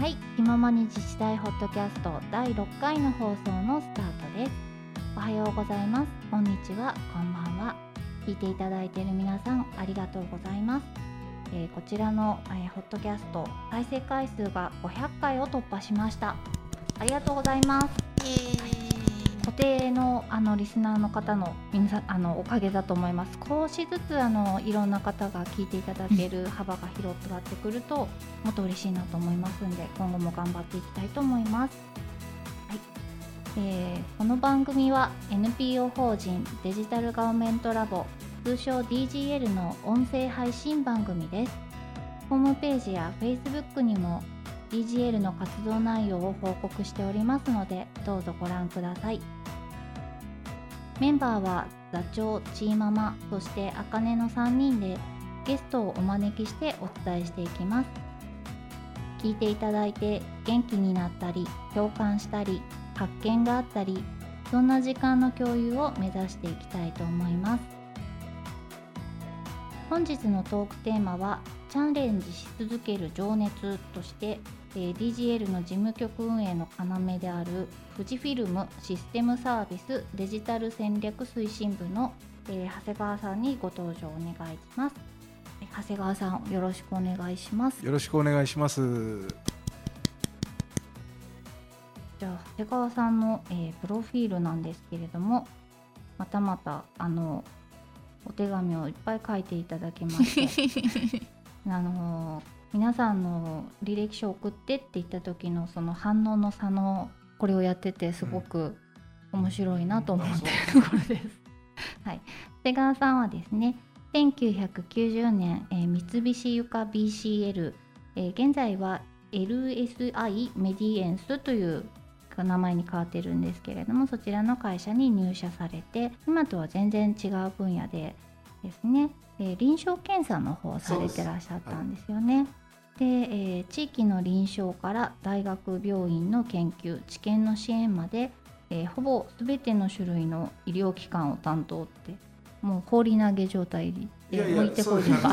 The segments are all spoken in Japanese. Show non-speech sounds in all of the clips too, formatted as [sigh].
はい、気ままに自治体ホットキャスト第6回の放送のスタートです。おはようございます。こんにちは、こんばんは。聞いていただいている皆さん、ありがとうございます。えーこちらの、えーホットキャスト再生回数が500回を突破しました。ありがとうございます。固定のあのリスナーの方の皆さんあのおかげだと思います。少しずつあのいろんな方が聞いていただける幅が広がってくると、もっと嬉しいなと思いますんで今後も頑張っていきたいと思います。はいえーこの番組は NPO 法人デジタルガーメントラボ通称 DGL の音声配信番組です。ホームページや Facebook にも DGL の活動内容を報告しておりますのでどうぞご覧ください。メンバーは座長チーママそしてあかねの3人でゲストをお招きしてお伝えしていきます。聞いていただいて元気になったり共感したり発見があったりそんな時間の共有を目指していきたいと思います。本日のトークテーマはチャレンジし続ける情熱として、えー DGL の事務局運営の要である富士フィルムシステムサービスデジタル戦略推進部の、えー長谷川さんにご登場お願いします。えー長谷川さんよろしくお願いします。よろしくお願いします。じゃあ長谷川さんの、えープロフィールなんですけれどもまたまたあのお手紙をいっぱい書いていただきまして [laughs] あの皆さんの履歴書送ってって言った時のその反応の差のこれをやっててすごく面白いなと思ってるところです。はい、長谷川さんはですね1990年、えー三菱床 BCL、えー現在は LSI メディエンスという名前に変わってるんですけれどもそちらの会社に入社されて今とは全然違う分野でですね、えー臨床検査の方をされてらっしゃったんですよね。で、えー地域の臨床から大学病院の研究治験の支援まで、えーほぼ全ての種類の医療機関を担当ってもう放り投げ状態で向いてこいですか。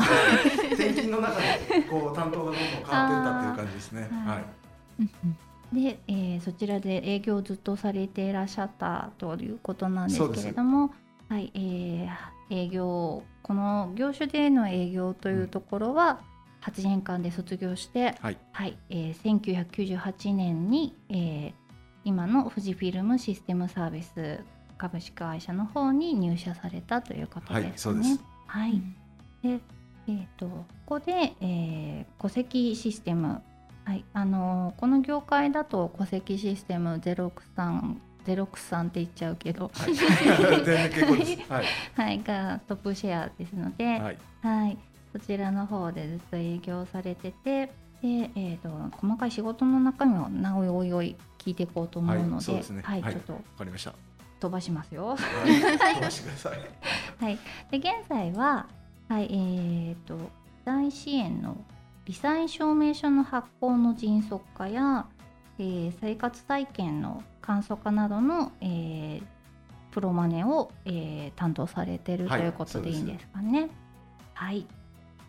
転勤の中でこう担当がどんどん変わっていったっていう感じですね。[laughs] はい。で、えーそちらで営業をずっとされていらっしゃったということなんですけれども、はい、えー営業この業種での営業というところは8年間で卒業して、はい。はい、えー1998年に、えー今の富士フィルムシステムサービス株式会社の方に入社されたということはいですね。そうですはい。で、えー、とここで、えー戸籍システム、はいあのーこの業界だと戸籍システム063 063って言っちゃうけど、はい。[laughs] 全然結構です。はい。はい、がトップシェアですので、はい。はい、そちらの方でずっと営業されててで、えー、と細かい仕事の中身をなおいおいおい聞いていこうと思うので,、はいそうですねはいはいちょっとわかりました。飛ばしますよ。はい。飛ばしてください。はい、で現在は、はいえー、と大支援の罹災証明書の発行の迅速化や、えー生活再建の簡素化などの、えープロマネを、えー担当されているとはいいうことでいいんですかね。はい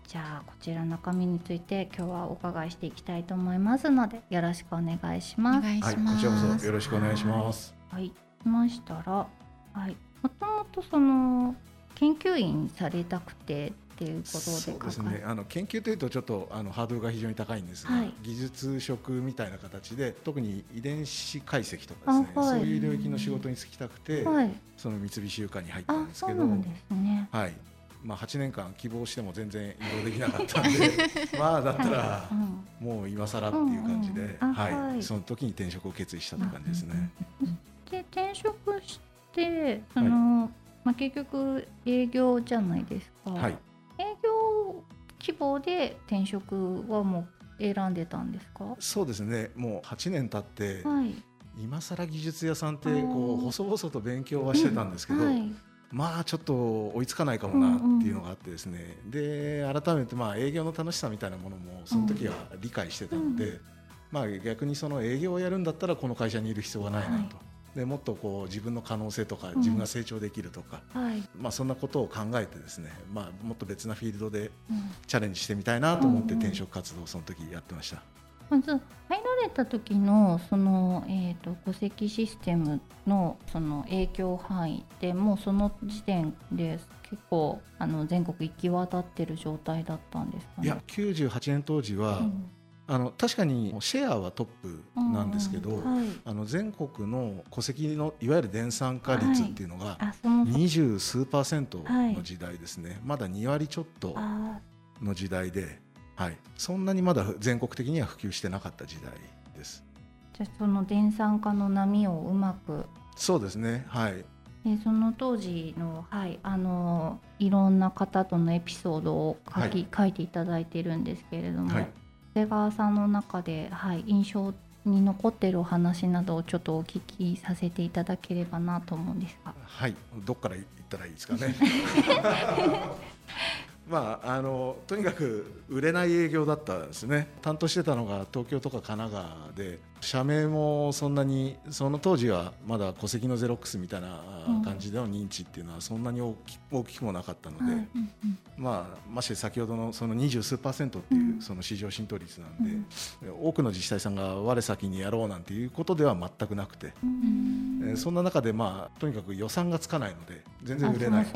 じゃあこちら中身について今日はお伺いしていきたいと思いますのでよろしくお願いしおます。はい。こ。ちらこそよろしくお願いします。はい、しましたら、はい、もともとその研究員されたくてっていうことでそうですね。あの研究というとちょっとあのハードルが非常に高いんですが、はい技術職みたいな形で特に遺伝子解析とかですね、あはいそういう領域の仕事に就きたくて、はい、その三菱油化に入ったあんですけど、そうなんですね。はい。まあ8年間希望しても全然移動できなかったんで、[laughs] まあだったらはい。うん。もう今更っていう感じで、はい、はい。その時に転職を決意したという感じですね。で転職してその、まあ、結局営業じゃないですか、はい、営業希望で転職はもう選んでたんですか？そうですね。もう8年経って、はい。今更技術屋さんってこう細々と勉強はしてたんですけど、はいまあちょっと追いつかないかもなっていうのがあってですね。で改めてまあ営業の楽しさみたいなものもその時は理解してたので、うまあ逆にその営業をやるんだったらこの会社にいる必要がないなと。はいでもっとこう自分の可能性とかん自分が成長できるとか、はい、まあ、そんなことを考えてですね、まあ、もっと別なフィールドでうんチャレンジしてみたいなと思ってうんうん転職活動をその時やってました。まず入られた時のその、えーと、戸籍システムのその影響範囲ってもうその時点で結構あの全国行き渡ってる状態だったんですか、ね、いや98年当時は、うん。あの確かにシェアはトップなんですけど、はい、あの全国の戸籍のいわゆる電産化率っていうのが二十数パーセントの時代ですね、はい、まだ2割ちょっとの時代で、はい、そんなにまだ全国的には普及してなかった時代です。じゃあその電産化の波をうまくそうですねはいでその当時の,、はい、あのいろんな方とのエピソードを書き、はい、書いていただいてるんですけれども、はい、瀬川さんの中で、はい、印象に残っているお話などをちょっとお聞きさせていただければなと思うんですが。はいどっから言ったらいいですかね。[laughs] まあ、あのとにかく売れない営業だったんですね。担当してたのが東京とか神奈川で社名もそんなにその当時はまだ戸籍のゼロックスみたいな感じでの認知っていうのはそんなに大き大きくもなかったので、まあ、まして先ほどのその二十数パーセントっていうその市場浸透率なんで、多くの自治体さんが我先にやろうなんていうことでは全くなくて、えそんな中で、まあ、とにかく予算がつかないので全然売れない。一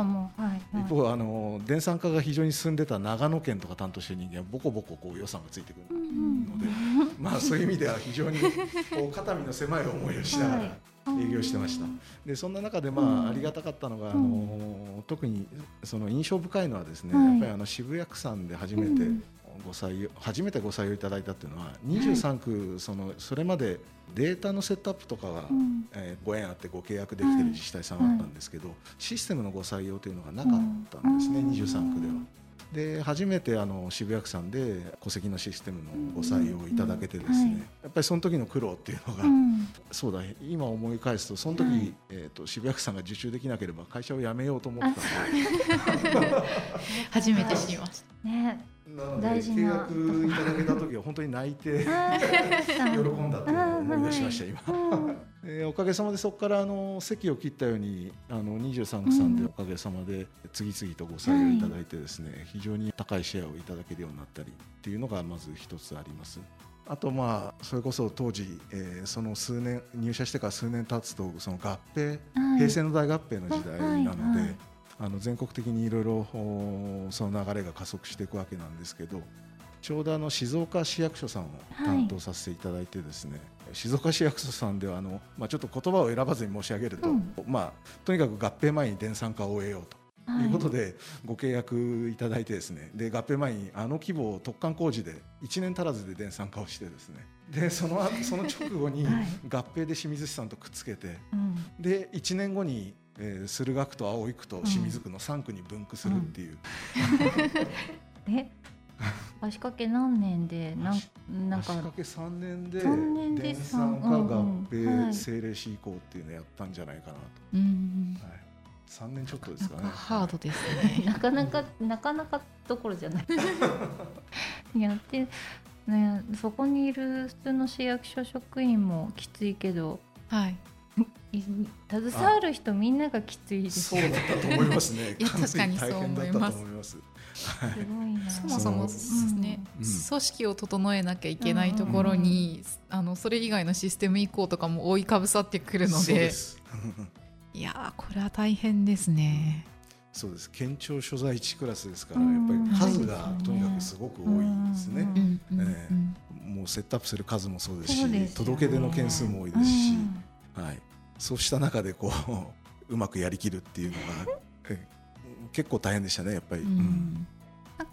方あの電産化が非常に進んでた長野県とか担当してる人間はボコボコこう予算がついてくるので、まあ、そういう意味では非常に [laughs] こう肩身の狭い思いをしながら。営業してました。でそんな中でまあありがたかったのが、あの特にその印象深いのはですね、やっぱりあの渋谷区さんで初めてご採用初めてご採用いただいたっていうのは23区そのそれまでデータのセットアップとかが、えご縁あってご契約できてる自治体さんがあったんですけど、システムのご採用というのがなかったんですね、23区では。で初めてあの渋谷区さんで戸籍のシステムのご採用いただけてですね、うんはい、やっぱりその時の苦労っていうのが、うん、そうだ今思い返すとその時、はい、えーと、渋谷区さんが受注できなければ会社を辞めようと思ってたので [laughs] 初めて知りました。ねなので契約いただけた時は本当に泣いて [laughs] 喜んだって思い出しました今。[laughs] えー、おかげさまでそこからあの席を切ったようにあの23区さんでおかげさまで次々とご採用いただいてですね、うん、非常に高いシェアをいただけるようになったりっていうのがまず一つあります。あとまあそれこそ当時、えー、その数年入社してから数年経つとその合併、はい、平成の大合併の時代なので、はいはい、あの全国的にいろいろその流れが加速していくわけなんですけどちょうどあの静岡市役所さんを担当させていただいてですね、はい、静岡市役所さんではあの、まあ、ちょっと言葉を選ばずに申し上げると、うん、まあ、とにかく合併前に電産化を終えようと。い、うことでご契約いただいてですね。で合併前にあの規模を突貫工事で1年足らずで電産化をしてですね。でそのその直後に [laughs] 合併で清水市さんとくっつけて、はい、で1年後にえー、駿河区と青井区と清水区の3区に分区するっていう。うん、[laughs] え？足掛け何年で？なんなんか。足掛け3年で年で電産化合併政令施行っていうのやったんじゃないかなと、うんはい、3年ちょっとですかね。ハードですね。[laughs] なかなかなかなかどころじゃない。[laughs] やってねそこにいる普通の市役所職員もきついけど。はい携わる人みんながきついですそうだったと思いますね。[laughs] いや確かにそう思います。す。ごいな。そもそもね、うん、組織を整えなきゃいけないところに、うん、あのそれ以外のシステム移行とかも覆いかぶさってくるので、いやこれは大変ですね。そうです。県庁所在地クラスですからやっぱり数がとにかくすごく多いですね。もうセットアップする数もそうですし、ね、届け出の件数も多いですし、はい。そうした中でこう [laughs] うまくやりきるっていうのが結構大変でしたねやっぱり。うん、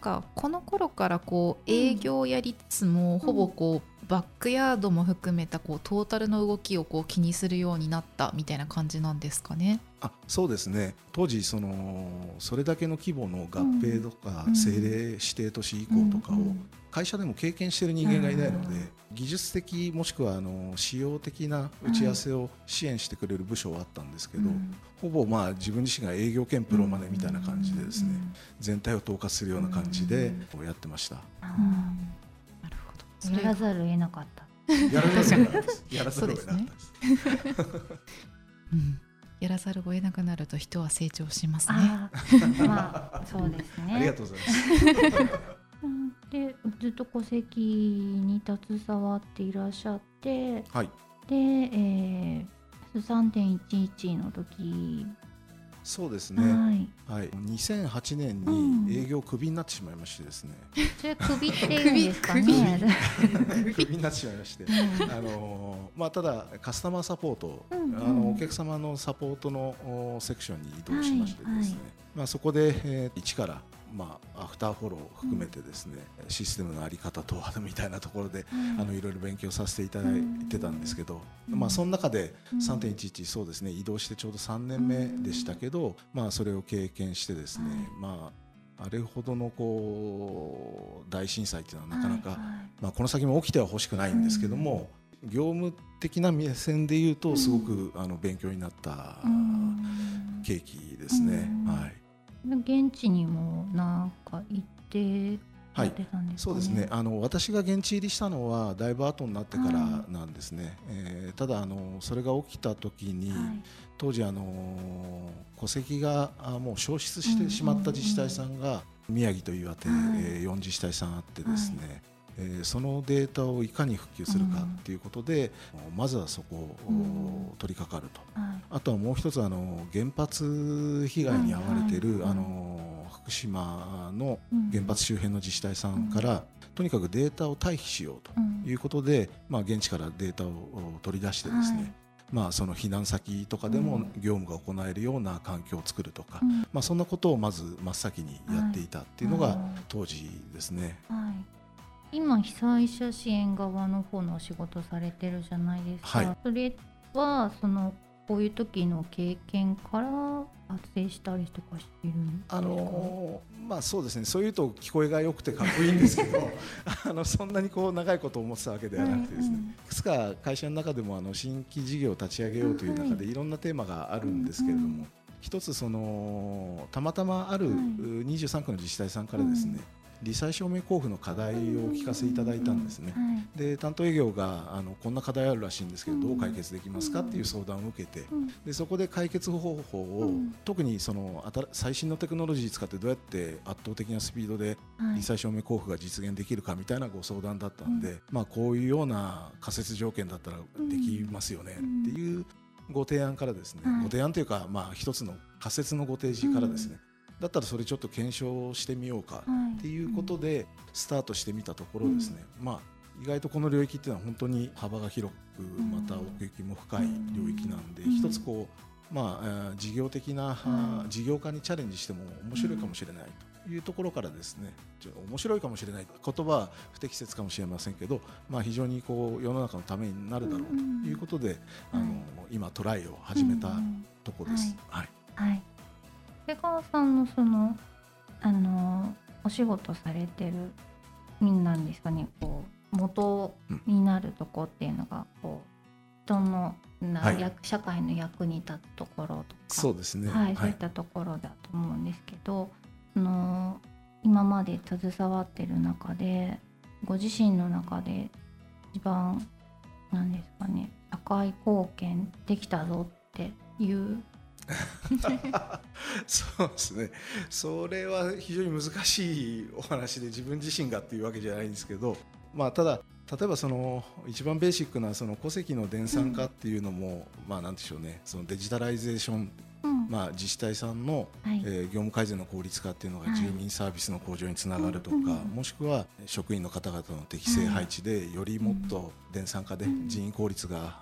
かこの頃からこう営業をやりつつも、うん、ほぼこうバックヤードも含めたこうトータルの動きをこう気にするようになったみたいな感じなんですかね。あそうですね。当時そのそれだけの規模の合併とか、政令指定都市移行とかを会社でも経験している人間がいないので、技術的もしくはあの使用的な打ち合わせを支援してくれる部署はあったんですけど、ほぼまあ自分自身が営業兼プロまでみたいな感じでですね、全体を統括するような感じでやってました。なるほど。やらざるを得なかった。やらざるを得なかった。やらざるを得なかったです。やらざるを得なくなると人は成長しますね。まあそうですね。ありがとうございます。でずっと戸籍に携わっていらっしゃって、はいで、えー、3.11の時、そうですね、はい、はい、2008年うん。に営業クビになってしまいましてですね、それ首っていうんですかね。[laughs] クビになってしまいまして、うん。あのまあ、ただカスタマーサポート、うんうん。あのお客様のサポートのおセクションに移動しましてですね、はいはい。まあ、そこで、えー一から、まあ、アフターフォローを含めてですね、システムのあり方とはみたいなところで、あのいろいろ勉強させていただいてたんですけど、うん。まあ、その中でうん。3.11そうですね移動してちょうど3年目でしたけど、まあ、それを経験してですね、はいまあ、あれほどのこう大震災っていうのはなかなか、はいはい。まあ、この先も起きては欲しくないんですけども、業務的な目線で言うとすごく、あの勉強になったうん。契機ですね。うん。はい現地にもなんか行ってやってたんですかね。そうですね。あの私が現地入りしたのはだいぶ後になってからなんですね、えーただあのそれが起きた時に、はい。当時あの戸籍があもう消失してしまった自治体さんが宮城と岩手、はい。えー4自治体さんあってですね、えーそのデータをいかに復旧するかっていうことで、まずはそこをうん。取り掛かると。はい。あとはもう一つあの原発被害に遭われている、はいはい。あの福島のうん。原発周辺の自治体さんから、とにかくデータを退避しようとうん。いうことで、まあ、現地からデータを取り出してですね、はい。まあ、その避難先とかでもうん。業務が行えるような環境を作るとか、うん。まあ、そんなことをまず真っ先にやっていたっていうのがはい。当時ですね。はい、今被災者支援側の方のお仕事されてるじゃないですか、はい。それはそのこういう時の経験から発生したりとかしてるあのーまあそうですね。そういうと聞こえが良くてかっこいいんですけど [laughs] あのそんなにこう長いこと思ってたわけではなくてですね、うんうんい。くつか会社の中でもあの新規事業を立ち上げようという中でい。ろんなテーマがあるんですけれども、うんうん一つそのたまたまあるはい。23区の自治体さんからですね、罹災証明交付の課題をお聞かせいただいたんですね。はい。で担当営業があのこんな課題あるらしいんですけどうんどう解決できますかっていう相談を受けてうんでそこで解決方法を、うん。特にその新最新のテクノロジー使ってどうやって圧倒的なスピードではい。罹災証明交付が実現できるかみたいなご相談だったんで、まあ、こういうような仮説条件だったらできますよねっていうご提案からですね、はい。ご提案というか、まあ、一つの仮説のご提示からですね、だったらそれちょっと検証してみようかはい。っていうことでスタートしてみたところですね、まあ意外とこの領域っていうのは本当に幅が広くん。また奥行きも深い領域なんでうん。一つこうまあえー事業的な事業化にチャレンジしても面白いかもしれないというところからですね。面白いかもしれない。言葉は不適切かもしれませんけどまあ非常にこう世の中のためになるだろうということであの今トライを始めたうんとこです。はい。はい瀬川さんのそのあのお仕事されてるみんなんですかねこう元になるとこっていうのがこう人のな、はい。役社会の役に立つところとかそうですね。はい、そういったところだと思うんですけど、その今まで携わってる中でご自身の中で一番なんですかね社会貢献できたぞっていう [laughs] そうですね。それは非常に難しいお話で自分自身がっていうわけじゃないんですけど、まあ、ただ例えばその一番ベーシックなその戸籍の電算化っていうのも、まあ何でしょうね。そのデジタライゼーション、まあ、自治体さんの、はい。えー業務改善の効率化っていうのがはい。住民サービスの向上につながるとか、うんもしくは職員の方々の適正配置でよりもっと電産化でうん。人員効率が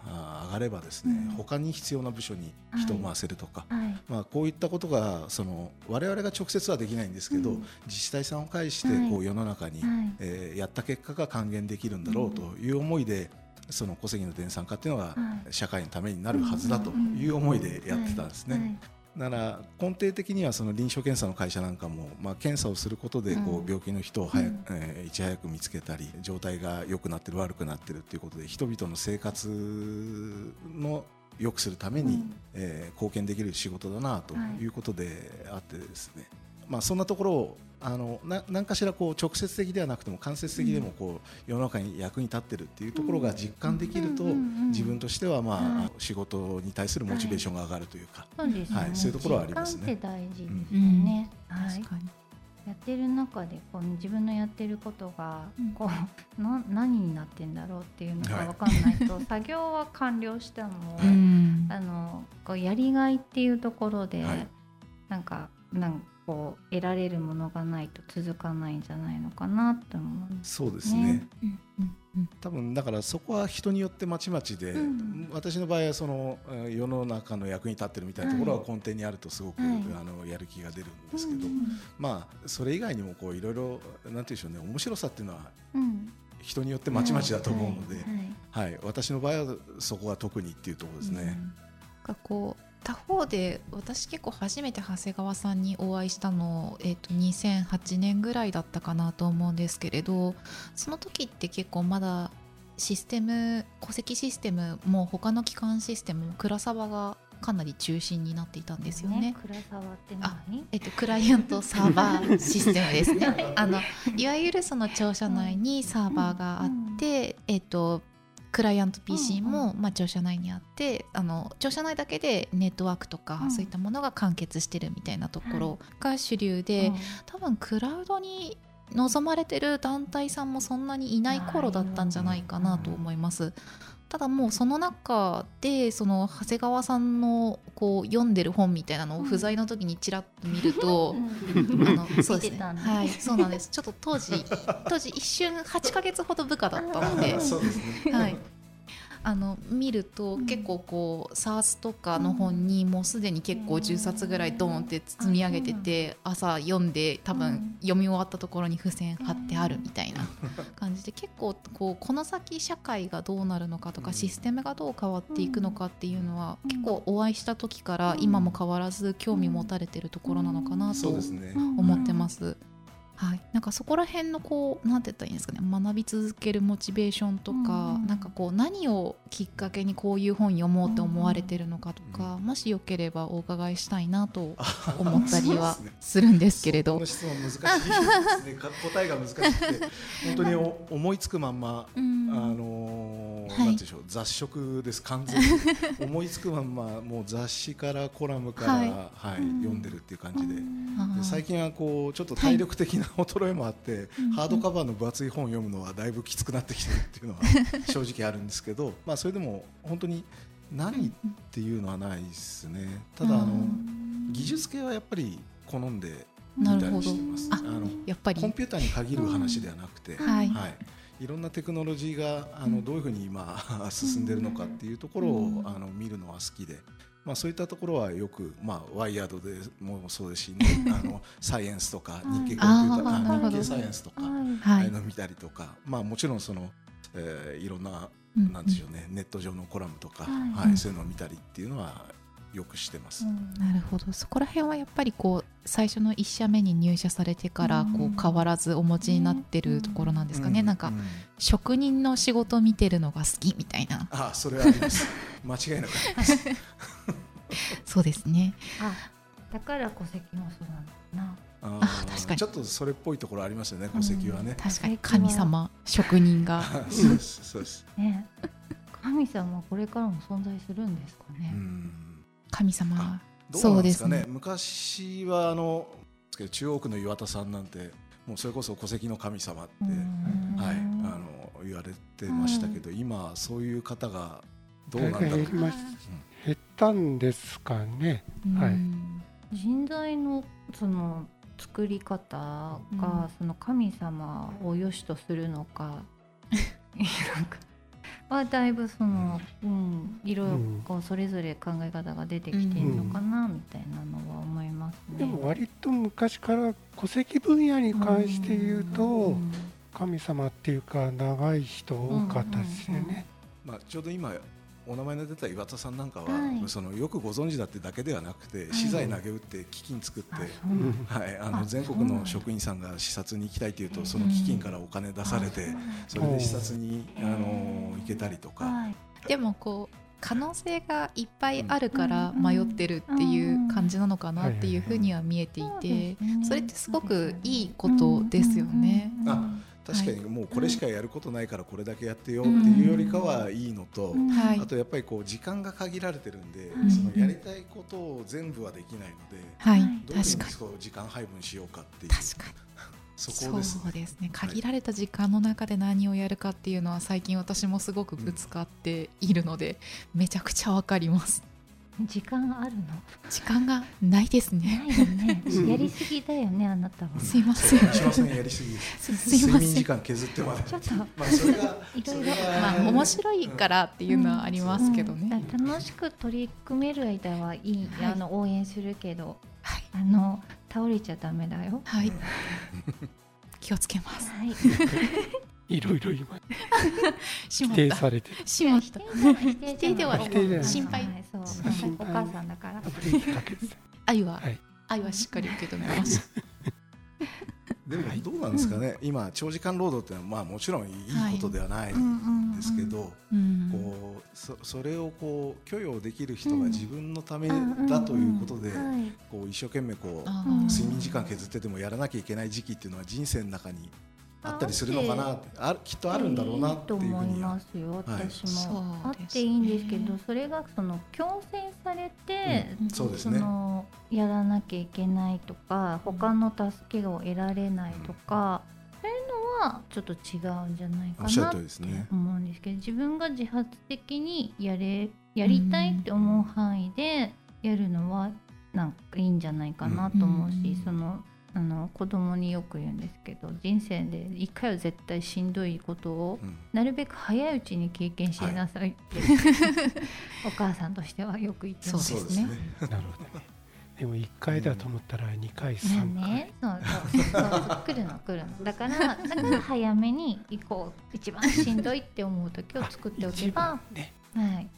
上がればですね、うん。他に必要な部署に人を回せるとか、はい。まあ、こういったことがその我々が直接はできないんですけど、うん。自治体さんを介してはい。こう世の中に、はい。えーやった結果が還元できるんだろうという思いで、その戸籍の電産化っていうのがはい。社会のためになるはずだという思いでやってたんですね。はい。だから根底的にはその臨床検査の会社なんかも、まあ、検査をすることでこう病気の人を早く、うん。えーいち早く見つけたり状態が良くなってる悪くなってるっていうことで人々の生活の良くするために、うん。えー貢献できる仕事だなとはい。いうことであってですね、まあ、そんなところをあのな何かしらこう直接的ではなくても間接的でもこう世の中に役に立ってるっていうところが実感できると自分としてはまあはい仕事に対するモチベーションが上がるというか。はいそういうところはありますね。大事ですよね、はい。やってる中でこう自分のやってることがうんこう、[laughs] な何になってんだろうっていうのが分かんないと、作業は完了しても、うんあのこうやりがいっていうところで、はい。なんかなんかこう得られるものがないと続かないんじゃないのかなと思うんですそうですね。ねうんうんうん。多分だからそこは人によってまちまちで、うん。私の場合はそのえー世の中の役に立ってるみたいなところははい。根底にあるとすごく、はい。あのやる気が出るんですけど、うんまあそれ以外にもこういろいろなんて言うんでしょうね面白さっていうのはうん。人によってまちまちだと思うので、はいはいはい。私の場合はそこが特にっていうところですね。なんかこう他方で私結構初めて長谷川さんにお会いしたの、えー、と2008年ぐらいだったかなと思うんですけれどその時って結構まだシステム戸籍システムも他の機関システムも倉沢がかなり中心になっていたんですよね。倉沢って何？えっと、クライアントサーバーシステムですね。[laughs] あのいわゆるその庁舎内にサーバーがあって、えっと、クライアント PC も、まあ、庁舎内にあってあの庁舎内だけでネットワークとか、うん。そういったものが完結してるみたいなところが主流で、多分クラウドに望まれてる団体さん。もそんなにいない頃だったんじゃないかなと思います。ただもうその中でその長谷川さんのこう読んでる本みたいなのを不在の時にちらっと見ると、うん。あのそうですね。はいそうなんです。ちょっと当時当時一瞬8ヶ月ほど部下だったので [laughs] そうですね。はい、あの見るとうん。結構こう SARS とかの本にもうすでに結構10冊ぐらいドーンって積み上げてて朝読んで多うん。分読み終わったところに付箋貼ってあるみたいな感じで結構こうこの先社会がどうなるのかとかうん。システムがどう変わっていくのかっていうのはうん。結構お会いした時から今も変わらず興味持たれてるところなのかなと。思ってます。はい、なんかそこら辺のこうなんて言ったらいいんですかね。学び続けるモチベーションとか、うんなんかこう何をきっかけにこういう本読もうって思われてるのかとか、もしよければお伺いしたいなと思ったりはするんですけれど。この。質問難しいですね。か答えが難しくて [laughs] 本当にお思いつくまんま、うん。あのーはい。なんていうんでしょう。雑食です。完全に。[laughs] 思いつくまんまもう雑誌からコラムから、ははいいうん読んでるっていう感じで。で最近はこうちょっと体力的な衰えもあって、うんハードカバーの分厚い本を読むのはだいぶきつくなってきてるっていうのは [laughs] 正直あるんですけど、まあそれでも本当に何っていうのはないですね。ただあのうん技術系はやっぱり好んで見たりしてます。ああのやっぱり。コンピューターに限る話ではなくて、はい。はい、いろんなテクノロジーがあうん。のどういうふうに今 [laughs] 進んでるのかっていうところうん。をあの見るのは好きで、まあ、そういったところはよく、まあ、ワイヤードでもそうですし、ね、[laughs] あのサイエンスとか日経コンピュータあー日経サイエンスとか、はい。あはい。あいうの見たりとか、まあ、もちろんその、えーいろんなうん。なんでしょうね、ネット上のコラムとか、はい。はい、そういうのを見たりっていうのはよくしてます。なるほど。そこら辺はやっぱりこう最初の1社目に入社されてからこうん。う変わらずお持ちになってるところなんですかね、うなんかう職人の仕事見てるのが好きみたいな。あそれはあります。[laughs] 間違いなくあります。そうですね。あだから戸籍もそうなんだな。ああー確かに。ちょっとそれっぽいところありますよね戸籍はね、確かに。神様職人が。[laughs] そうですそうです。ね。神様はこれからも存在するんですかね、うん神様。どうなんですかね。そうですね。昔はあの中央区の岩田さんなんてもうそれこそ戸籍の神様って、うん。はい、あの言われてましたけど、今そういう方がどうなんだろう。減りまし減ったんですかね。はい。うん人材のその作り方が、うん。その神様を良しとするのか [laughs] なんかはだいぶその、うん、いろいろうんこうそれぞれ考え方が出てきてるのかな、みたいなのは思いますね。でも割と昔から戸籍分野に関して言うと、うん神様っていうか長い人多かったですよね。まあ、ちょうど今お名前の出た岩田さんなんかは、はい。そのよくご存知だってだけではなくて、資材投げ打って基金作って、はい、あのあ全国の職員さんが視察に行きたいというとその基金からお金出されてそれで視察にあの行けたりとか、はい。でもこう可能性がいっぱいあるから迷ってるっていう感じなのかなっていうふうには見えていてそれってすごくいいことですよね。あ確かにもうこれしかやることないからこれだけやってよっていうよりかはいいのと、はい。あとやっぱりこう時間が限られてるんで、うんそのやりたいことを全部はできないので、はい。はいどういうふうに時間配分しようかっていう。確かに。そこですね。そうですね。限られた時間の中で何をやるかっていうのは最近私もすごくぶつかってい。るので、めちゃくちゃわかります時間あるの？時間がないですなねいよね。[laughs] うん。やりすぎだよねあなたは。すいません。すいません。やりすぎ。で [laughs] すすいません。睡眠時間削ってまで。ちょっとまあそれがいろいろ。まあ面白いからっていうのはありますけどね、うん。楽しく取り組める間はいい、はい。あの応援するけどはい。あの倒れちゃダメだよ。はい。気をつけます。はい [laughs] いろいろ今 [laughs] 否定されて。るしまった。否定定では否定ではない。心配。はいそう。心配。お母さんだから。ブレーキかけて [laughs] 愛は、はい。愛はしっかり受け止めます。[laughs] でもどうなんですかね、今長時間労働ってのはまあもちろんいいことではないんですけど、うんこうそそれをこう許容できる人がうん。自分のためうんだということで、はい。こう一生懸命こう睡眠時間削っててもやらなきゃいけない時期っていうのは人生の中にあったりするのかなって。あるきっとあるんだろうなっていうふういいと思いにはますよ私そうも、あっていいんですけどねそれがその強制されて、うん。そうですね。のやらなきゃいけないとか他の助けを得られないとか、そういうのはちょっと違うんじゃないかなって通りですね。思うんですけど自分が自発的にやれやりたいって思う範囲でやるのはなんかいいんじゃないかなと思うし、うん。そのあの子供によく言うんですけど人生で一回は絶対しんどいことをうん。なるべく早いうちに経験しなさいって、[laughs] [laughs] お母さんとしてはよく言ってますそうですね。なるほどね。でも1回だと思ったら2回まあ3回、ね、そうそうそうそう。来るの来るの。だからだから早めに行こう。一番しんどいって思う時を作っておけばね。はい、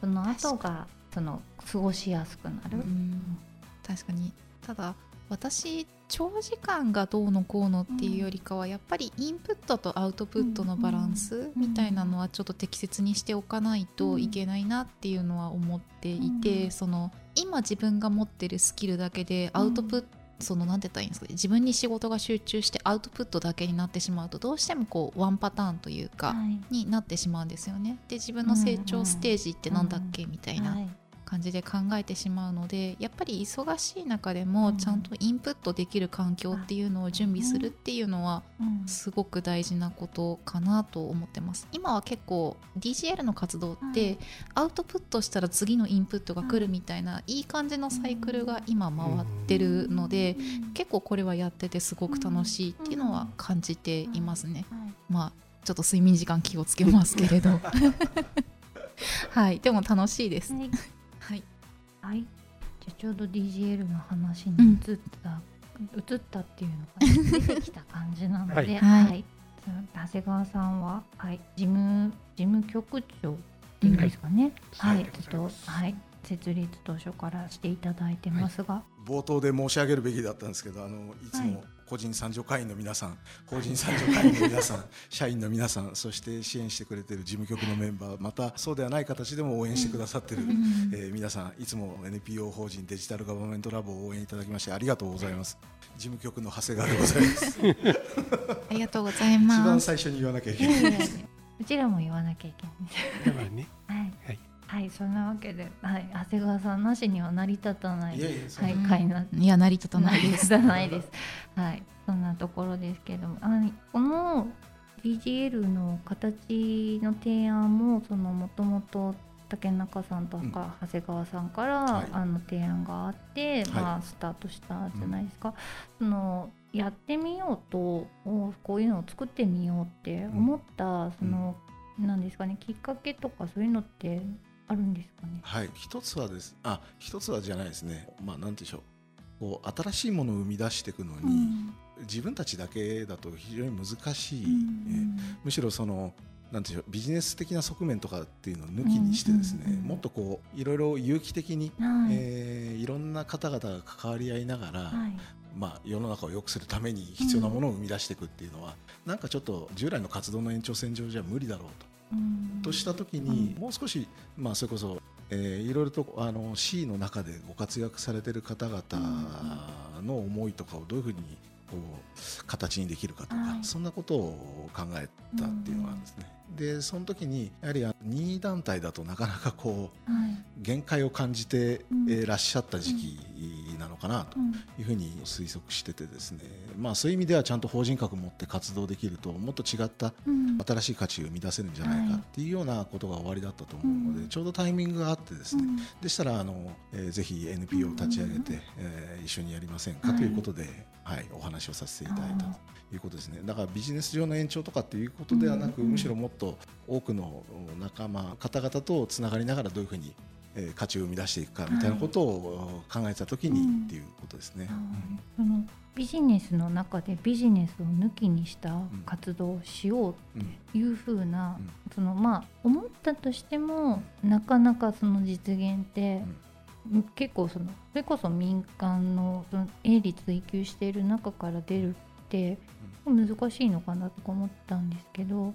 その後がその過ごしやすくなる。うん。確かに。ただ私長時間がどうのこうのっていうよりかは、やっぱりインプットとアウトプットのバランスみたいなのはちょっと適切にしておかないといけないなっていうのは思っていて、うんその今自分が持ってるスキルだけでアウトプット、そのなんて言ったらいいんですかね。自分に仕事が集中してアウトプットだけになってしまうとどうしてもこうワンパターンというか、はい。になってしまうんですよね。で自分の成長ステージってなんだっけみたいな。はい感じで考えてしまうのでやっぱり忙しい中でうん。もちゃんとインプットできる環境っていうのを準備するっていうのはうん。すごく大事なことかなと思ってます。今は結構 DGL の活動ってアウトプットしたら次のインプットが来るみたいないい感じのサイクルが今回ってるので結構これはやっててすごく楽しいっていうのは感じていますね。はい。まあちょっと睡眠時間気をつけますけれど。[laughs] はい。でも楽しいです。はいはい。はい、じゃあちょうど DGL の話にうん移った、移ったっていうのが [laughs] 出てきた感じなので、はい。はい。長谷川さんは、はい、事務事務局長っていうんですかね、ははい。い、ずっとはい。設立当初からしていただいてますが、冒頭で申し上げるべきだったんですけどあのいつはい。も個人参助会員の皆さん、法人参助会員の皆さん社員の皆さんそして支援してくれている事務局のメンバーまたそうではない形でも応援してくださっている、うんえー皆さんいつも NPO 法人デジタルガバメントラボを応援いただきましてありがとうございます。事務局の長谷川でございます。[laughs] ありがとうござい一ま番す。最初に言わなきゃいけない。うちらも言わなきゃいけない。だからねはい、そんなわけで、はい、長谷川さんなしには成り立たないいやいやそんは、ない会な。いや成り立たないです。成り立たないです。はい、そんなところですけども、あのこの DGL の形の提案も、そのもともと竹中さんとかうん長谷川さんから、はいあの提案があって、まあスタートしたじゃないですか。そのやってみようと、おこういうのを作ってみようって思った、その、なんですかね、きっかけとかそういうのってあるんですかね。はい、一つはですあ一つはじゃないですね。まあなんでしょう。こう新しいものを生み出していくのに、自分たちだけだと非常に難しい、えーむしろそのなんていうビジネス的な側面とかっていうのを抜きにしてですね、うん。うんうんもっとこういろいろ有機的に、はい、えーいろんな方々が関わり合いながら、はい。まあ、世の中を良くするために必要なものを生み出していくっていうのは、なんかちょっと従来の活動の延長線上じゃ無理だろうと。うん。とした時に、もう少し、まあ、それこそ、えーいろいろとあの C の中でご活躍されている方々の思いとかをどういうふうにこう形にできるかとか、はい。そんなことを考えたっていうのがあるんですね。でその時にやはり任意団体だとなかなかこうはい。限界を感じてうん。えーらっしゃった時期なのかなとうん。いうふうに推測しててですね、まあ、そういう意味ではちゃんと法人格を持って活動できるともっと違ったうん。新しい価値を生み出せるんじゃないかっていうようなことが終わりだったと思うので、うん。ちょうどタイミングがあってですね、うん。でしたらあの、えーぜひ NPO を立ち上げて、えー一緒にやりませんかはい。ということで、はいお話をさせていただいたということですね。だからビジネス上の延長とかっていうことではなく、うん。むしろもっと多くの仲間方々とつながりながらどういうふうにえー価値を生み出していくかみたいなことを考えたときにうん。っていうことですね。そのビジネスの中でビジネスを抜きにした活動をしよううんというふうな、うん。そのまあ思ったとしてもなかなかその実現って、結構そのそれこそ民間のその営利追求している中から出るって難しいのかなとか思ったんですけど、は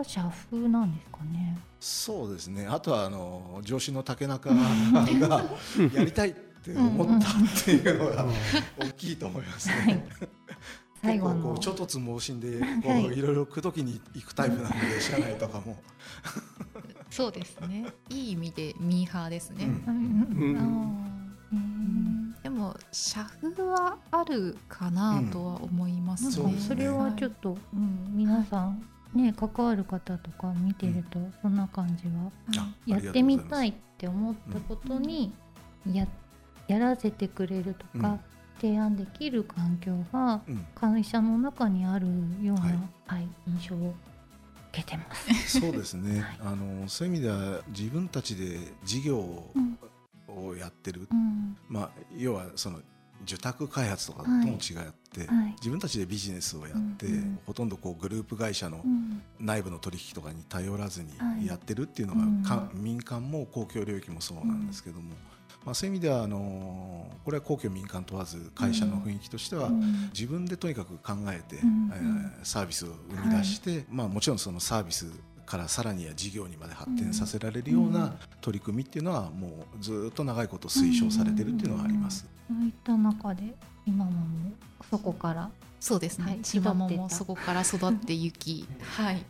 い、社風なんですかね。そうですね。あとはあの上司の竹中が [laughs] やりたいって思ったっていうのが大きいと思いますね。最後 [laughs] 結構この。うちょっとつ盲信でこはい。ういろいろ口説きに行くタイプなんで社内とかも。[laughs] そうですね。いい意味でミーハーですね、うん。うん。うんでも社風はあるかなとは思いますね、なん。それはちょっと、うん、皆さん。ね関わる方とか見てるとそん。な感じは、やってみたいって思ったことにややらせてくれるとか、提案できる環境が会社の中にあるような、はい印象を受けてます。そうですね、あのそういう意味では自分たちで事業ををやってる、うん。まあ、要はその受託開発とかとはいも違って、はい。自分たちでビジネスをやって、うんうん。ほとんどこうグループ会社のうん。内部の取引とかに頼らずにはい。やってるっていうのが、うん。か民間も公共領域もそうなんですけども、まあ、そういう意味ではあのこれは公共民間問わず会社の雰囲気としては、うん。自分でとにかく考えて、うんえーサービスを生み出して、まあ、もちろんそのサービスからさらには事業にまで発展させられるよううん。な取り組みっていうのはもうずっと長いこと推奨されてるっていうのはあります。そういった中で今もそこからそうですね、はい千葉も育ってた。もそこから育っていき [laughs] はい。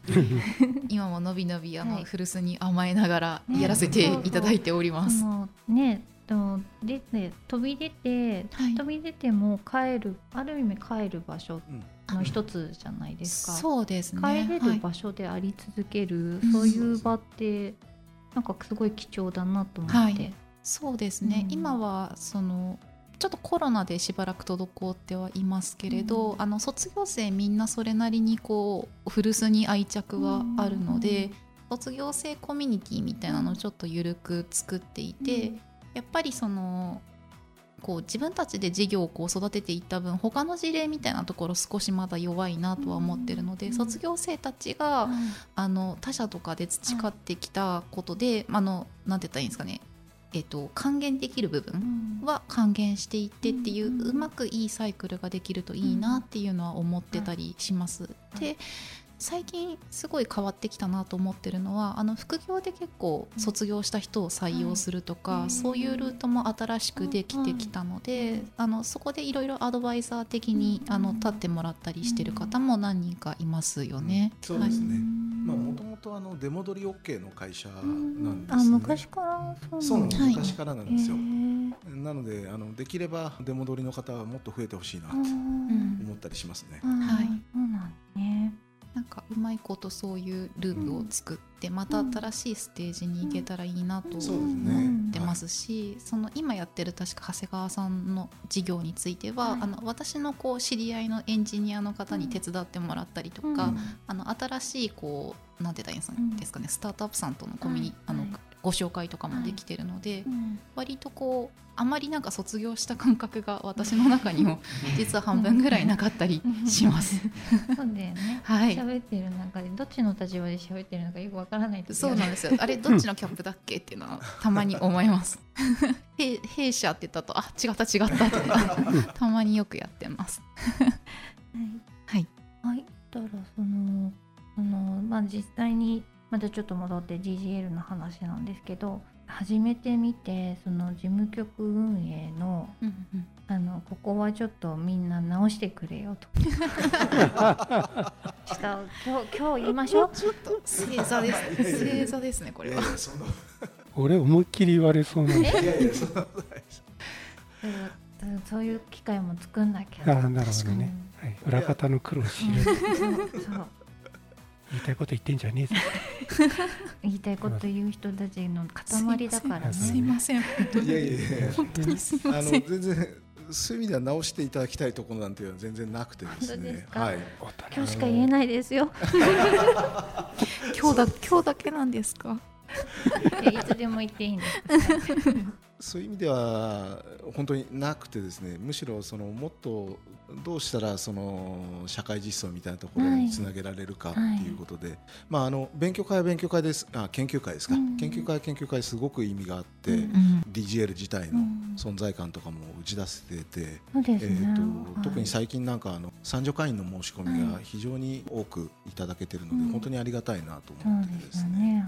[laughs] 今ものびのびあの、はい。古巣に甘えながらねやらせていただいております、ねと出て飛び出て、はい。飛び出ても帰るある意味帰る場所うん。の一つじゃないですか。そうですね。帰れるはい場所であり続ける、うんそういう場ってなんかすごい貴重だなと思って。はい。そうですね、うん。今はそのちょっとコロナでしばらく滞ってはいますけれど、うん。あの卒業生みんなそれなりにこう古巣に愛着はあるので、うん。卒業生コミュニティみたいなのをちょっと緩く作っていて、うんやっぱりそのこう自分たちで事業をこう育てていった分他の事例みたいなところ少しまだ弱いなとは思ってるので、うん卒業生たちが、はい。あの他社とかで培ってきたことで、あのなんて言ったらいいんですかね、えっと還元できる部分うん。は還元していってっていう、うんうまくいいサイクルができるといいなっていうのは思ってたりします。い。で最近すごい変わってきたなと思ってるのはあの副業で結構卒業した人を採用するとか、はいそういうルートも新しくできてきたので、あのそこでいろいろアドバイザー的に、うん。あの立ってもらったりしてる方も何人かいますよね。そうですね、うんまあもともとあの出戻り OK の会社うんなんですね。あ昔からそうそうなんです、はい。昔からなんですよ。へー。なのであのできれば出戻りの方はもっと増えてほしいなと思ったりしますね。はい。そうなんですね。なんかうまいことそういうループを作って、また新しいステージに行けたらいいなと思。ってますし、その今やってる確か長谷川さんの事業については、はい。あの私のこう知り合いのエンジニアの方に手伝ってもらったりとか、うん。あの新しいこうなんて言ったらいいんですかね、スタートアップさんとのコミュニ、はい。あのはいご紹介とかもできてるので、うん割とこうあまりなんか卒業した感覚が私の中にも実は半分ぐらいなかったりします。そうだよね。はい喋ってる中でどっちの立場で喋ってるのかよくわからない時そうなんですよ。あれどっちのキャップだっけっていうのはたまに思います。弊弊社って言ったとあ違った違ったとか [laughs] たまによくやってます。はい。はい。はい。だからそのそのまあ実際にまたちょっと戻って GGL の話なんですけど、始めてみてその事務局運営のうんうん。あのここはちょっとみんな直してくれよと。ちょっと今日今日言いましょう。ちょっと正座です正座ですねこれは、その。俺思いっきり言われそうなんだ。いやいやそんなことないです。うんそういう機会も作んなきゃ。ああなるほどね、はい、裏方の苦労を知るそうそう言いたいこと言ってんじゃねえぞ。[laughs] 言いたいこと言う人たちの塊だからすいね。ません。本当にいやいやいや本当にすいまあのせん全然そういう意味では直していただきたいところなんていうのは全然なくてです本当ですはい。今日しか言えないですよ。今日だ今日だけなんですか？いつでも言っていいんです。そういう意味では本当になくてですねむしろそのもっとどうしたらその社会実装みたいなところにつなげられるかっていうことで、まあ、あの勉強会は勉強会です。あ研究会ですか、うん。研究会は研究会すごく意味があって、うんうん。DGL 自体のうん。存在感とかも打ち出せてて、そうですね。えーとはい。特に最近なんかあの参助会員の申し込みが非常に多くいただけてるので、うん。本当にありがたいなとそ思ってうですね。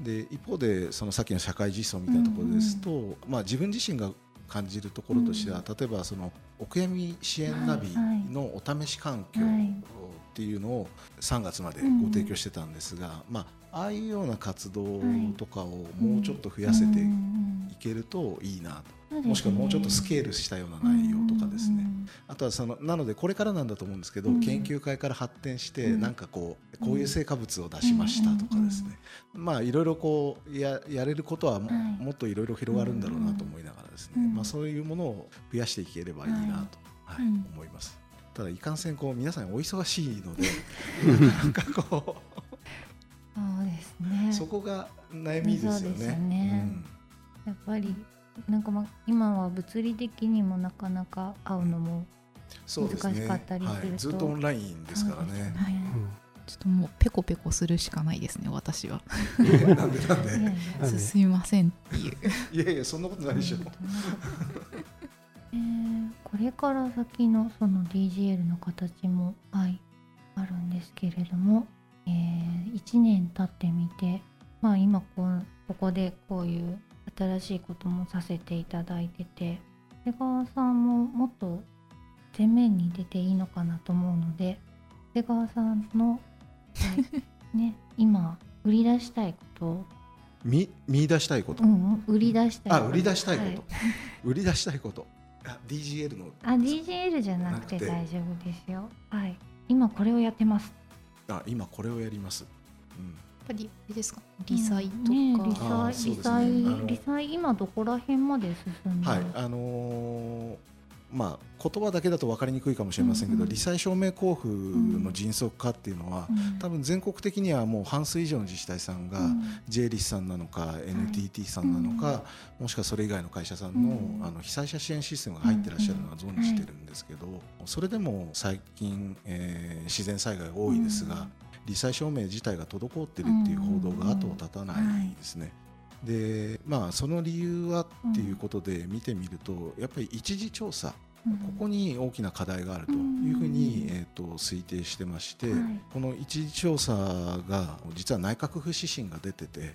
で一方でそのさっきの社会実装みたいなところですと、まあ、自分自身が感じるところとしては、例えばそのお悔やみ支援ナビのお試し環境はい。っていうのを3月までご提供してたんですが、まあ、ああいうような活動とかをもうちょっと増やせていけるといいなと、もしくはもうちょっとスケールしたような内容とかですね。あとはそのなのでこれからなんだと思うんですけど、うん。研究会から発展して、うん。なんかこうこういう成果物を出しましたとかですね、まあいろいろこうややれることはも,、はい。もっといろいろ広がるんだろうなと思いながらですね、うんまあ、そういうものを増やしていければいいなと、はい。うん。思います。ただいかんせんこう皆さんお忙しいので [laughs] なんかこそうですね。う。そこが悩みですよね。ね。やっぱりなんかまあ今は物理的にもなかなか会うのも難しかったりするとはい、ずっとオンラインですからね。ちょっともうペコペコするしかないですね私は。なんでなんで？すすいませんっていう。いやいやそん。なことないでしょ。えーこれから先のその DGL の形も、はい、あるんですけれども、え1年経ってみて、まあ、今こうここでこういう新しいこともさせていただいてて瀬川さんももっと前面に出ていいのかなと思うので瀬川さんの、は [laughs] いね、今売り出したいこと。を、見見出したいこと。う。ん、売り出したいあ売り出したいこと、はい。[laughs] 売り出したいこと。あ DGL の。あ DJL じゃなくてなくて。大丈夫ですよ。はい。今これをやってます。あ今これをやります、うん、ぱりあれですか？リサイとか、うですね。リサイあの、リサイ今どこら辺まで進んでる。はいあのーまあ言葉だけだと分かりにくいかもしれませんけど、うん。うん理災証明交付の迅速化っていうのは、うん。多分全国的にはもう半数以上の自治体さんが、うん。J リスさんなのか NTT さんなのか、もしくはそれ以外の会社さんの,、うん。あの被災者支援システムが入ってらっしゃるのは存じてるんですけど、それでも最近、えー自然災害が多いですが、うん罹災証明自体が滞ってるっていう報道が後を絶たないですね。でまあその理由はっていうことで見てみるとやっぱり一時調査うんここに大きな課題があるというふうに、えー、と推定してまして、はい。この一時調査が実は内閣府指針が出てて、はい。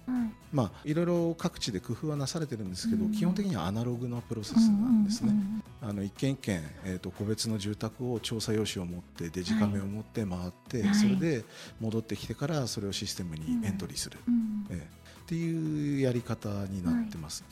まあ、いろいろ各地で工夫はなされてるんですけど、うん。基本的にはアナログのプロセスなんですね。あの一軒一軒、えー、と個別の住宅を調査用紙を持ってデジカメを持って回って、はい。それで戻ってきてからそれをシステムにエントリーする、うん。ええっていうやり方になってます。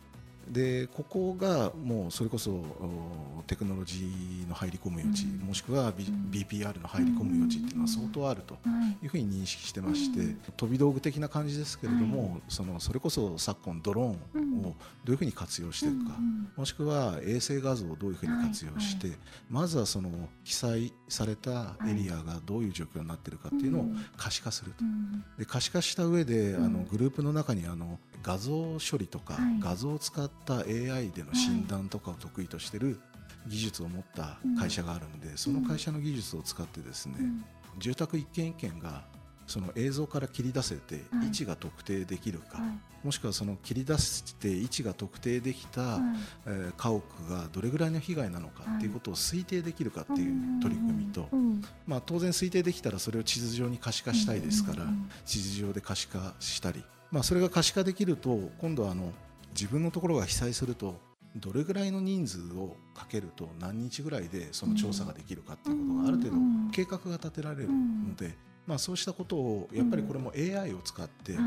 でここがもうそれこそおテクノロジーの入り込む余地、うん。もしくは、B うん BPR の入り込む余地っていうのは相当あるとはい。いうふうに認識してまして、うん。飛び道具的な感じですけれども、そのそれこそ昨今ドローンをうん。どういうふうに活用していくか、うんもしくは衛星画像をどういうふうに活用して、まずはその被災されたエリアがどういう状況になっているかっていうのを可視化すると。うん。で可視化した上で、うん。あのグループの中にあの画像処理とか、はい。画像を使った AI での診断とかを得意としている技術を持った会社があるんで、その会社の技術を使ってですね、うん。住宅一軒一軒がその映像から切り出せてはい。位置が特定できるか、はい。もしくはその切り出して位置が特定できた、はい。えー家屋がどれぐらいの被害なのかっていうことを推定できるかっていう取り組みと、うん。まあ、当然推定できたらそれを地図上に可視化したいですから、うん。地図上で可視化したり、まあ、それが可視化できると今度はあの自分のところが被災するとどれぐらいの人数をかけると何日ぐらいでその調査ができるかっていうことがある程度計画が立てられるので、まあ、そうしたことをやっぱりこれも AI を使って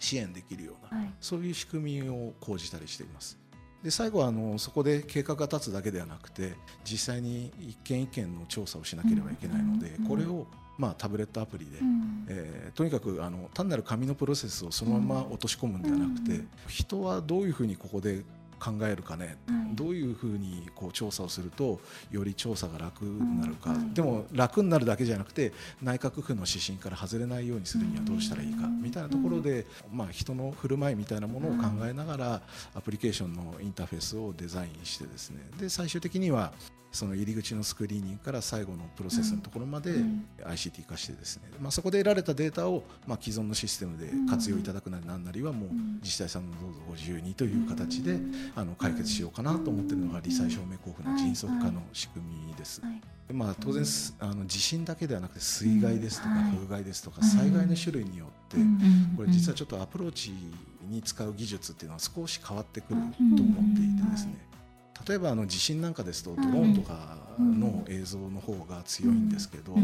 支援できるような、そういう仕組みを講じたりしています。で最後はあのそこで計画が立つだけではなくて実際に一件一件の調査をしなければいけないので、これをまあ、タブレットアプリで、うん、えー、とにかくあの単なる紙のプロセスをそのまま落とし込むんではなくて、うん、人はどういうふうにここで考えるかね、はい、どういうふうにこう調査をするとより調査が楽になるか、うんはい、でも楽になるだけじゃなくて内閣府の指針から外れないようにするにはどうしたらいいかみたいなところで、まあ、人の振る舞いみたいなものを考えながらアプリケーションのインターフェースをデザインしてですね。で最終的にはその入り口のスクリーニングから最後のプロセスのところまで ICT 化してですね、まあ、そこで得られたデータをまあ既存のシステムで活用いただくなりなんなりはもう自治体さんのどうぞご自由にという形であの解決しようかなと思っているのが罹災証明交付の迅速化の仕組みです。まあ、当然あの地震だけではなくて水害ですとか風害ですとか災害の種類によってこれ実はちょっとアプローチに使う技術っていうのは少し変わってくると思っていてですね。例えばあの地震なんかですとドローンとかの映像の方が強いんですけど、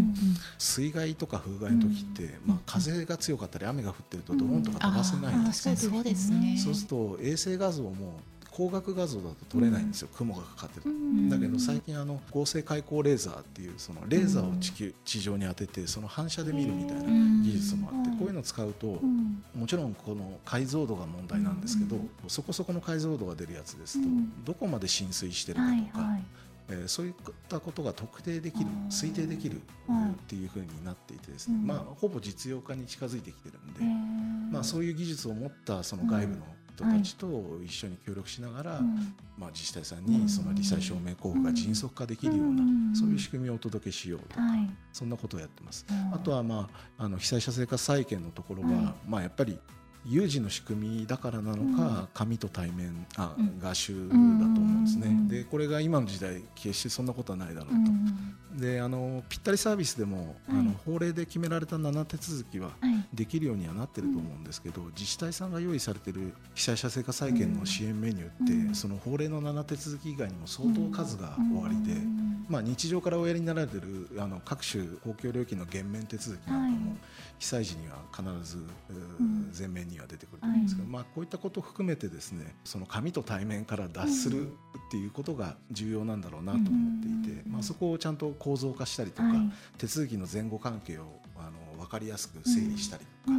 水害とか風害の時って、まあ、風が強かったり雨が降ってるとドローンとか飛ばせないんですそうすると衛星画像も光学画像だと撮れないんですよ、雲がかかってる、だけど最近あの合成開光レーザーっていうそのレーザーを地球地上に当ててその反射で見るみたいな技術もあってこういうのを使うともちろんこの解像度が問題なんですけどそこそこの解像度が出るやつですとどこまで浸水してるかとか。えー、そういったことが特定できる推定できるっていうふうになっていてですね、まあ、ほぼ実用化に近づいてきてるんで、まあ、そういう技術を持ったその外部の人たちと一緒に協力しながら、はい、まあ、自治体さんにその罹災証明交付が迅速化できるような、そういう仕組みをお届けしようとか、はい、そんなことをやってます。あとは、まあ、あの被災者生活再建のところは、まあ、やっぱり有事の仕組みだからなのか、紙と対面あ画集だと思うんですね。でこれが今の時代決してそんなことはないだろうと。であのぴったりサービスでも、あの法令で決められた7手続きはできるようにはなってると思うんですけど、自治体さんが用意されてる被災者生活再建の支援メニューって、その法令の7手続き以外にも相当数がおありで。まあ、日常からおやりになられているあの各種公共料金の減免手続きなんかも、被災時には必ず、前面には出てくると思うんですけど、まあ、こういったことを含めてですねその紙と対面から脱するっていうことが重要なんだろうなと思っていて、まあ、そこをちゃんと構造化したりとか、手続きの前後関係をあの分かりやすく整理したりとか、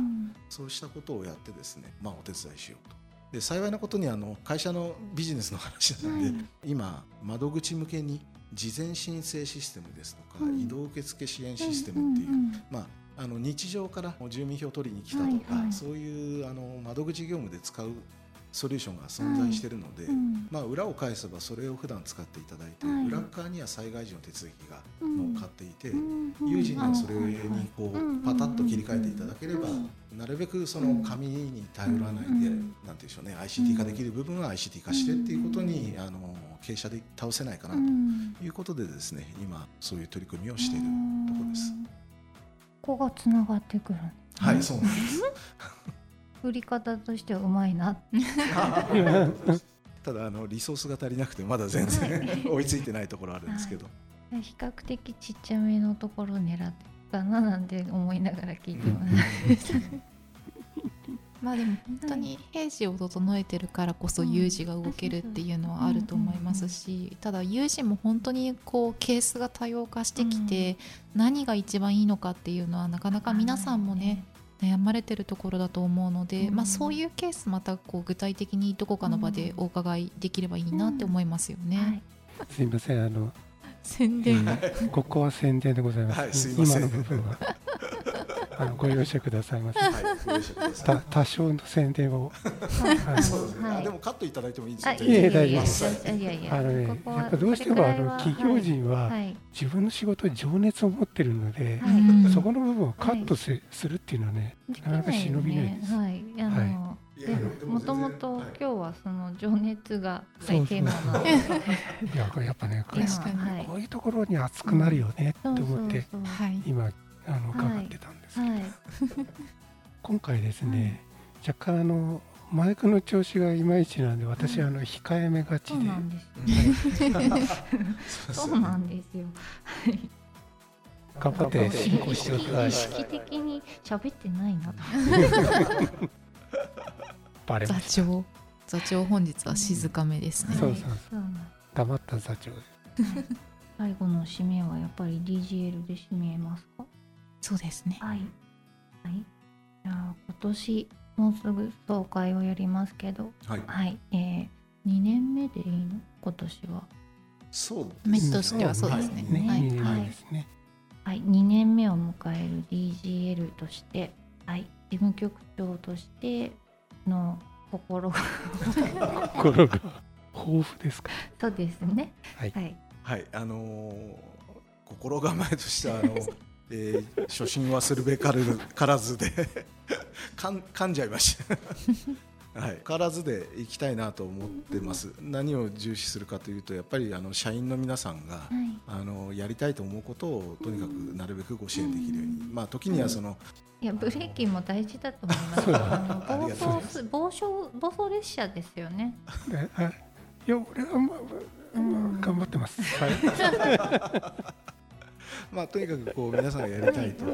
そうしたことをやってですね、まあ、お手伝いしようと。で幸いなことにあの会社のビジネスの話なので、今窓口向けに事前申請システムですとか、移動受付支援システムっていう、まあ、あの日常から住民票を取りに来たとか、はいはい、そういうあの窓口業務で使うソリューションが存在しているので、はいうん、まあ、裏を返せばそれを普段使っていただいて、はい、裏側には災害時の手続きが乗っかっていて、うん、有事にはそれにこうパタッと切り替えていただければ、なるべくその紙に頼らないで、うん、なんていうんでしょうね ICT 化できる部分は ICT 化してっていうことに、あの傾斜で倒せないかなということでですね今そういう取り組みをしているところです。ここがつながってくる、はいそうなんです。[laughs] 売り方としてはうまいな。[laughs] ただあのリソースが足りなくてまだ全然追いついてないところあるんですけど、はい、比較的ちっちゃめのところを狙ってたななんて思いながら聞いてます。[laughs] まあでも本当に平時を整えてるからこそ有事が動けるっていうのはあると思いますしただ有事も本当にこうケースが多様化してきて何が一番いいのかっていうのはなかなか皆さんもね悩まれてるところだと思うので、まあ、そういうケースまたこう具体的にどこかの場でお伺いできればいいなって思いますよね。すいませんあの宣伝ここは宣伝でございます。はい、今の部分はあのご容赦くださいませ。はい。多少の宣伝を。はい、そうですね。あでもカットいただいてもいいですよ。いえ大丈夫です。いやいやあのね、やっぱどうしてもあの企業人は自分の仕事に情熱を持ってるので、そこの部分をカットするっていうのはね、なかなか忍びないです。はい、あの。もともと今日はその情熱がテーマなのでいややっぱねこういうところに熱くなるよねと思って今あの伺ってたんですけど、[laughs] 今回ですね、若干あのマイクの調子がいまいちなんで私、うん、あの控えめがちで。そうなんです。そうなんですよ。頑張って進行してください。意識的に喋ってないなと。[laughs] バレ座長座長本日は静かめですね。そうそうそう。黙った座長 [laughs] 最後の締めはやっぱり DGL で締めますか？そうですね。はい。はい。じゃあ今年もうすぐ総会をやりますけど、はい、はい、えー、2年目でいいの？今年は。そうですね。としてはそうですね。はい、はい、はい、2年目を迎える DGL として、はい、事務局長としての心が [laughs] 心が豊富ですか？そうですね。はい、はい、はい、あのー、心構えとしてはあの [laughs] えー、初心はするべからずで [laughs] かん噛んじゃいました。[laughs] はい、変わらずでいきたいなと思ってます、何を重視するかというとやっぱりあの社員の皆さんが、はい、あのやりたいと思うことをとにかくなるべくご支援できるように、まあ、時にはその、いやブレーキも大事だと思います。あの [laughs] 暴走暴走暴走列車ですよね。いや俺は、まあ、まあ、頑張ってます。はいまあ、とにかくこう皆さんがやりたいと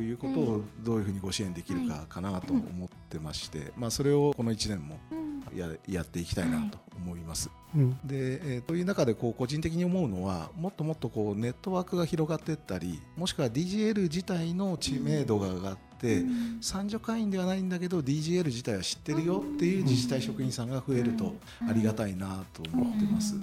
いうことをどういうふうにご支援できるかかなと思ってまして、まあ、それをこの1年もややっていきたいなと思います。でえー、という中でこう個人的に思うのはもっともっとこうネットワークが広がっていったりもしくは DGL 自体の知名度が上がって、参助会員ではないんだけど DGL 自体は知ってるよっていう自治体職員さんが増えるとありがたいなと思ってます。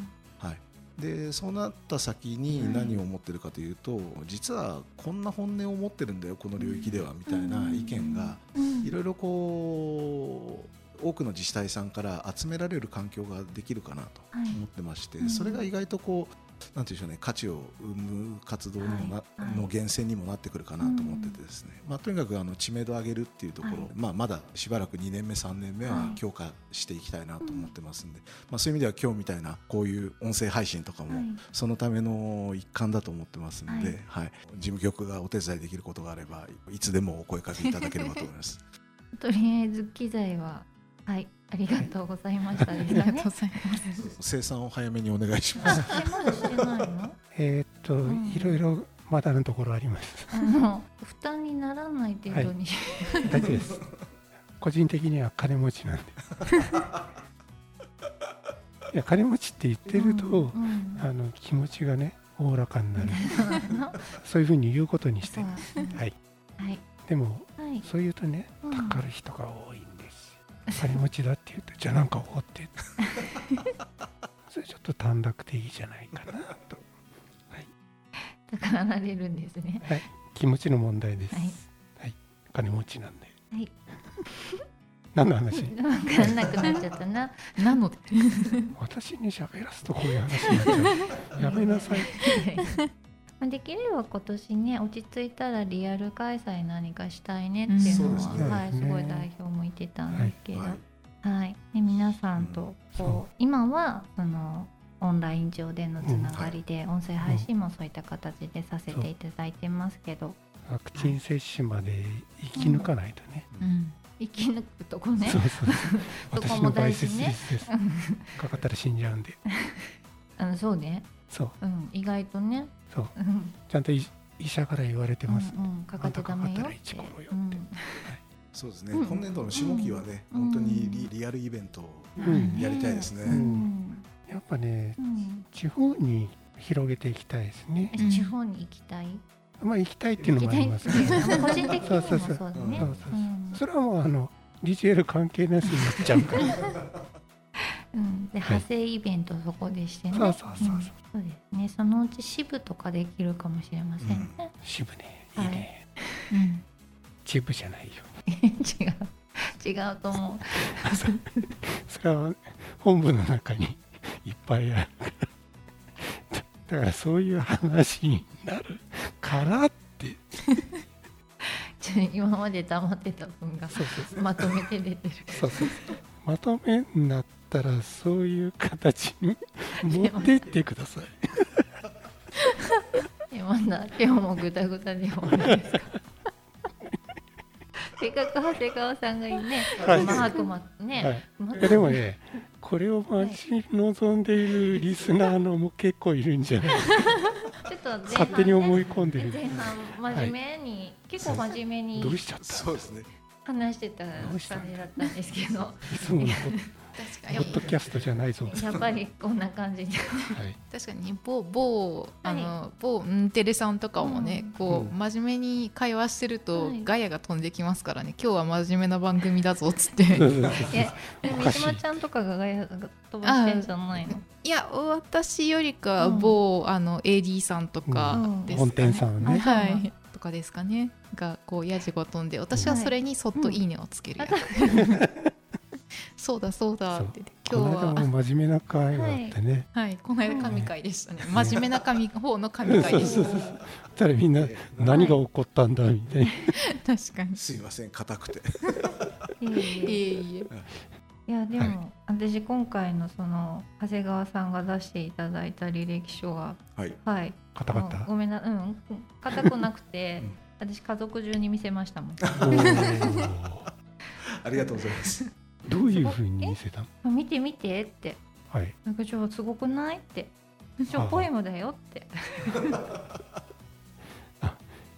でそうなった先に何を思ってるかというと実はこんな本音を持ってるんだよこの領域ではみたいな意見がいろいろこう多くの自治体さんから集められる環境ができるかなと思ってまして、それが意外とこうなんていうんでしょうね価値を生む活動にもな、はい、の源泉にもなってくるかなと思っててですね、まあ、とにかくあの知名度を上げるっていうところ、はい、まあ、まだしばらく2年目3年目は強化していきたいなと思ってますんで、まあ、そういう意味では今日みたいなこういう音声配信とかもそのための一環だと思ってますんで、はい。事務局がお手伝いできることがあればいつでもお声かけいただければと思います。[laughs] とりあえず機材ははいありがとうございました、ね、ありがとうございます。生産を早めにお願いします。えっと、うん、いろいろまだのところあります。あの負担にならない程度に、はい、大丈夫です。個人的には金持ちなんで。[laughs] いや金持ちって言ってると、うんうん、あの気持ちがねおおらかになる。そういうふうに言うことにして。はい。はい。でも、はい、そう言うとね、たかる人が多い。金持ちだって言うとじゃあなんかおごって。[laughs] それちょっと短絡的じゃないかなと、はい、だからなれるんですね。はい。気持ちの問題です、はい、はい、金持ちなんで。はい。[laughs] 何の話？[laughs] 分かんなくなっちゃったな。なの？で私に喋らすとこういう話になっちゃう。やめなさいできれば今年ね落ち着いたらリアル開催何かしたいねっていうのは、うん、はい、すごい代表も言ってたんですけど、はい、はい、で皆さんとこう、今はそのオンライン上でのつながりで、音声配信もそういった形でさせていただいてますけど、ワクチン接種まで生き抜かないとね、うん、生き抜くとこね。そうそう [laughs] 私の大切ねかかったら死んじゃうんで。あのそうね。そう、うん、意外とねそう、ちゃんと医者から言われてます、うんうん、かかってダメよって、うん、そうですね、今年度の下期はね、本当にリリアルイベントをやりたいですね、やっぱね、地方に広げていきたいですね、地方に行きたい？まあ行きたいっていうのもありますけど、個人的にもそうそうそう、それはもうあの DJL 関係なしになっちゃうから。[laughs] うん、で派生イベントそこでしてね、そうそうそうそう、そうですね。そのうち支部とかできるかもしれませんね、うん、支部ね。い。いね、はい、うん、支部じゃないよ。[laughs] 違う。違うと思う。[laughs] それは本部の中に [laughs] いっぱいある。だからそういう話になるからって。今まで黙ってた分がまとめて出てる。そうそうまとめになったらそういう形に持っていってください。[laughs] まだ今日もぐたぐたで終わるんですか？て [laughs] せっかく長谷川さんがいいね、はい、まあ、くまね、はい、でもねこれを待ち望んでいるリスナーのも結構いるんじゃない？[laughs] ちょっと、ね、勝手に思い込んでる。前半真面目に、はい、結構真面目に。どうしちゃったそうですね話してた感じだったんですけど。確かにポッドキャストじゃないぞ。やっぱりこんな感じで、はい、確かに某某あの、はい、某ンテレさんとかもね、うん、こう真面目に会話してると、ガヤが飛んできますからね。今日は真面目な番組だぞっつって。[laughs] いや三島ちゃんとかがガヤ飛ばしてんじゃないの？い。や私よりか某、うん、あの AD さんとかですかね、本店さんね。はいとかですかね。がこうやじご飛んで私はそれにそっと「いいね」をつけるやつ、[laughs] そうだそうだって今日は。も真面目な会があってね、はい、はい、この間神会でしたね、真面目な神方の神会でした。そたらみんな何が起こったんだみたいな、[laughs] 確かに。すいません硬くて。いえいえ。いやでも、はい、私今回のその長谷川さんが出していただいた履歴書ははい、はい、硬かった？ごめんなうん硬くなくて、うん、私家族中に見せましたもん。[laughs] ありがとうございます。どういうふうに見せた？の見て見てって。はい。なんかちょすごくない？って。ちょポエムだよって。[laughs]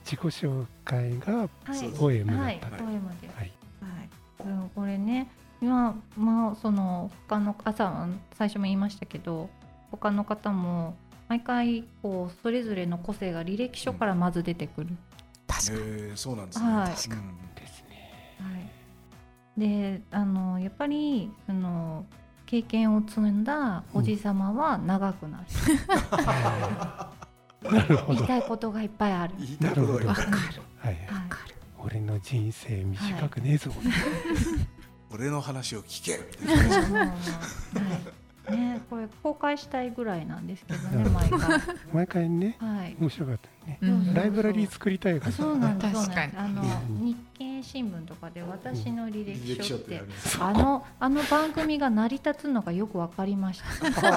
自己紹介がポエムだった、はい、はい、ポエムで、はい。はい、これね今まあその他の朝最初も言いましたけど他の方も毎回こうそれぞれの個性が履歴書からまず出てくる、うん、確かに、えー、そうなんですね、はい、確かに。ですね、はい。であのやっぱりその経験を積んだおじさまは長くなる、うん、なるほど。言いたいことがいっぱいある。言いたいことがわかる。はい、はい、俺の人生短くねえぞ、はい、[laughs] [laughs] 俺の話を聞け。[laughs] はいね、これ公開したいぐらいなんですけどね、毎回。[laughs] 毎回ね、はい、面白かったね、うん。ライブラリー作りたいから。そうなんです。確かに。あの、日経新聞とかで私の履歴書って、あのあの番組が成り立つのがよくわかりました。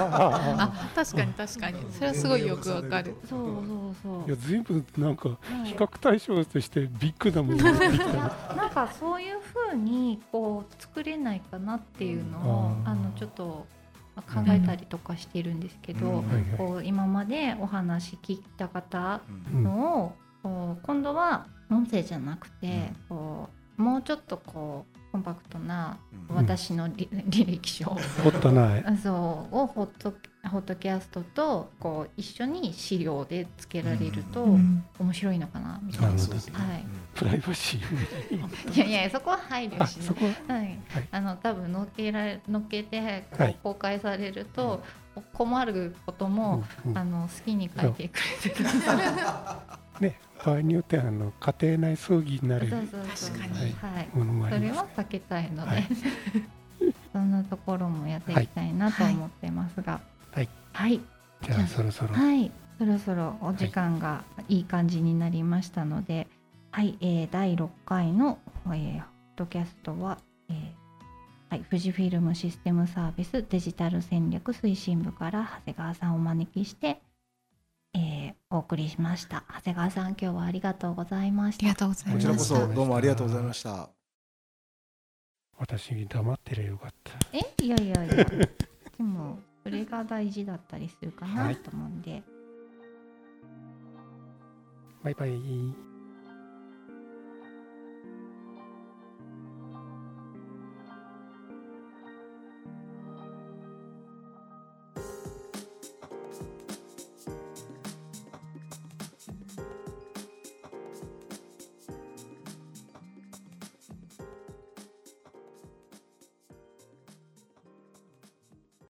あ、確かに確かに。それはすごいよくわかる。そうそうそう。いや、ずいぶんなんか比較対象としてビッグなものができた。なんかそういうふうにこう作れないかなっていうのをあのちょっと。考えたりとかしてるんですけど、こう今までお話聞いた方のを、こう今度は音声じゃなくて、こうもうちょっとこうコンパクトな私の、[laughs] 履歴書を。ホットホットキャストとこう一緒に資料でつけられると面白いのかなみたいな、はい、プライバシー。いやいやそこは配慮しない、はい、あの多分のっけられのっけて公開されると、困ることも、あの好きに書いてくれてる [laughs] ね場合によってはあの家庭内葬儀になる。そうそうそう確かに、はい、ものもあります。それは避けたいので、はい、[laughs] そんなところもやっていきたいなと思ってますが。はい、はい、じゃあそろそろ。はい。そろそろお時間がいい感じになりましたので、はい、えー、第6回の、えー、ホットキャストは、えーはい、富士フィルムシステムサービスデジタル戦略推進部から長谷川さんをお招きしてえー、お送りしました。長谷川さん今日はありがとうございました。ありがとうございました。こちらこそどうもありがとうございました。私黙ってりゃよかった。え？いやいやいや。でもそれが大事だったりするかなと思うんで、はい、バイバイ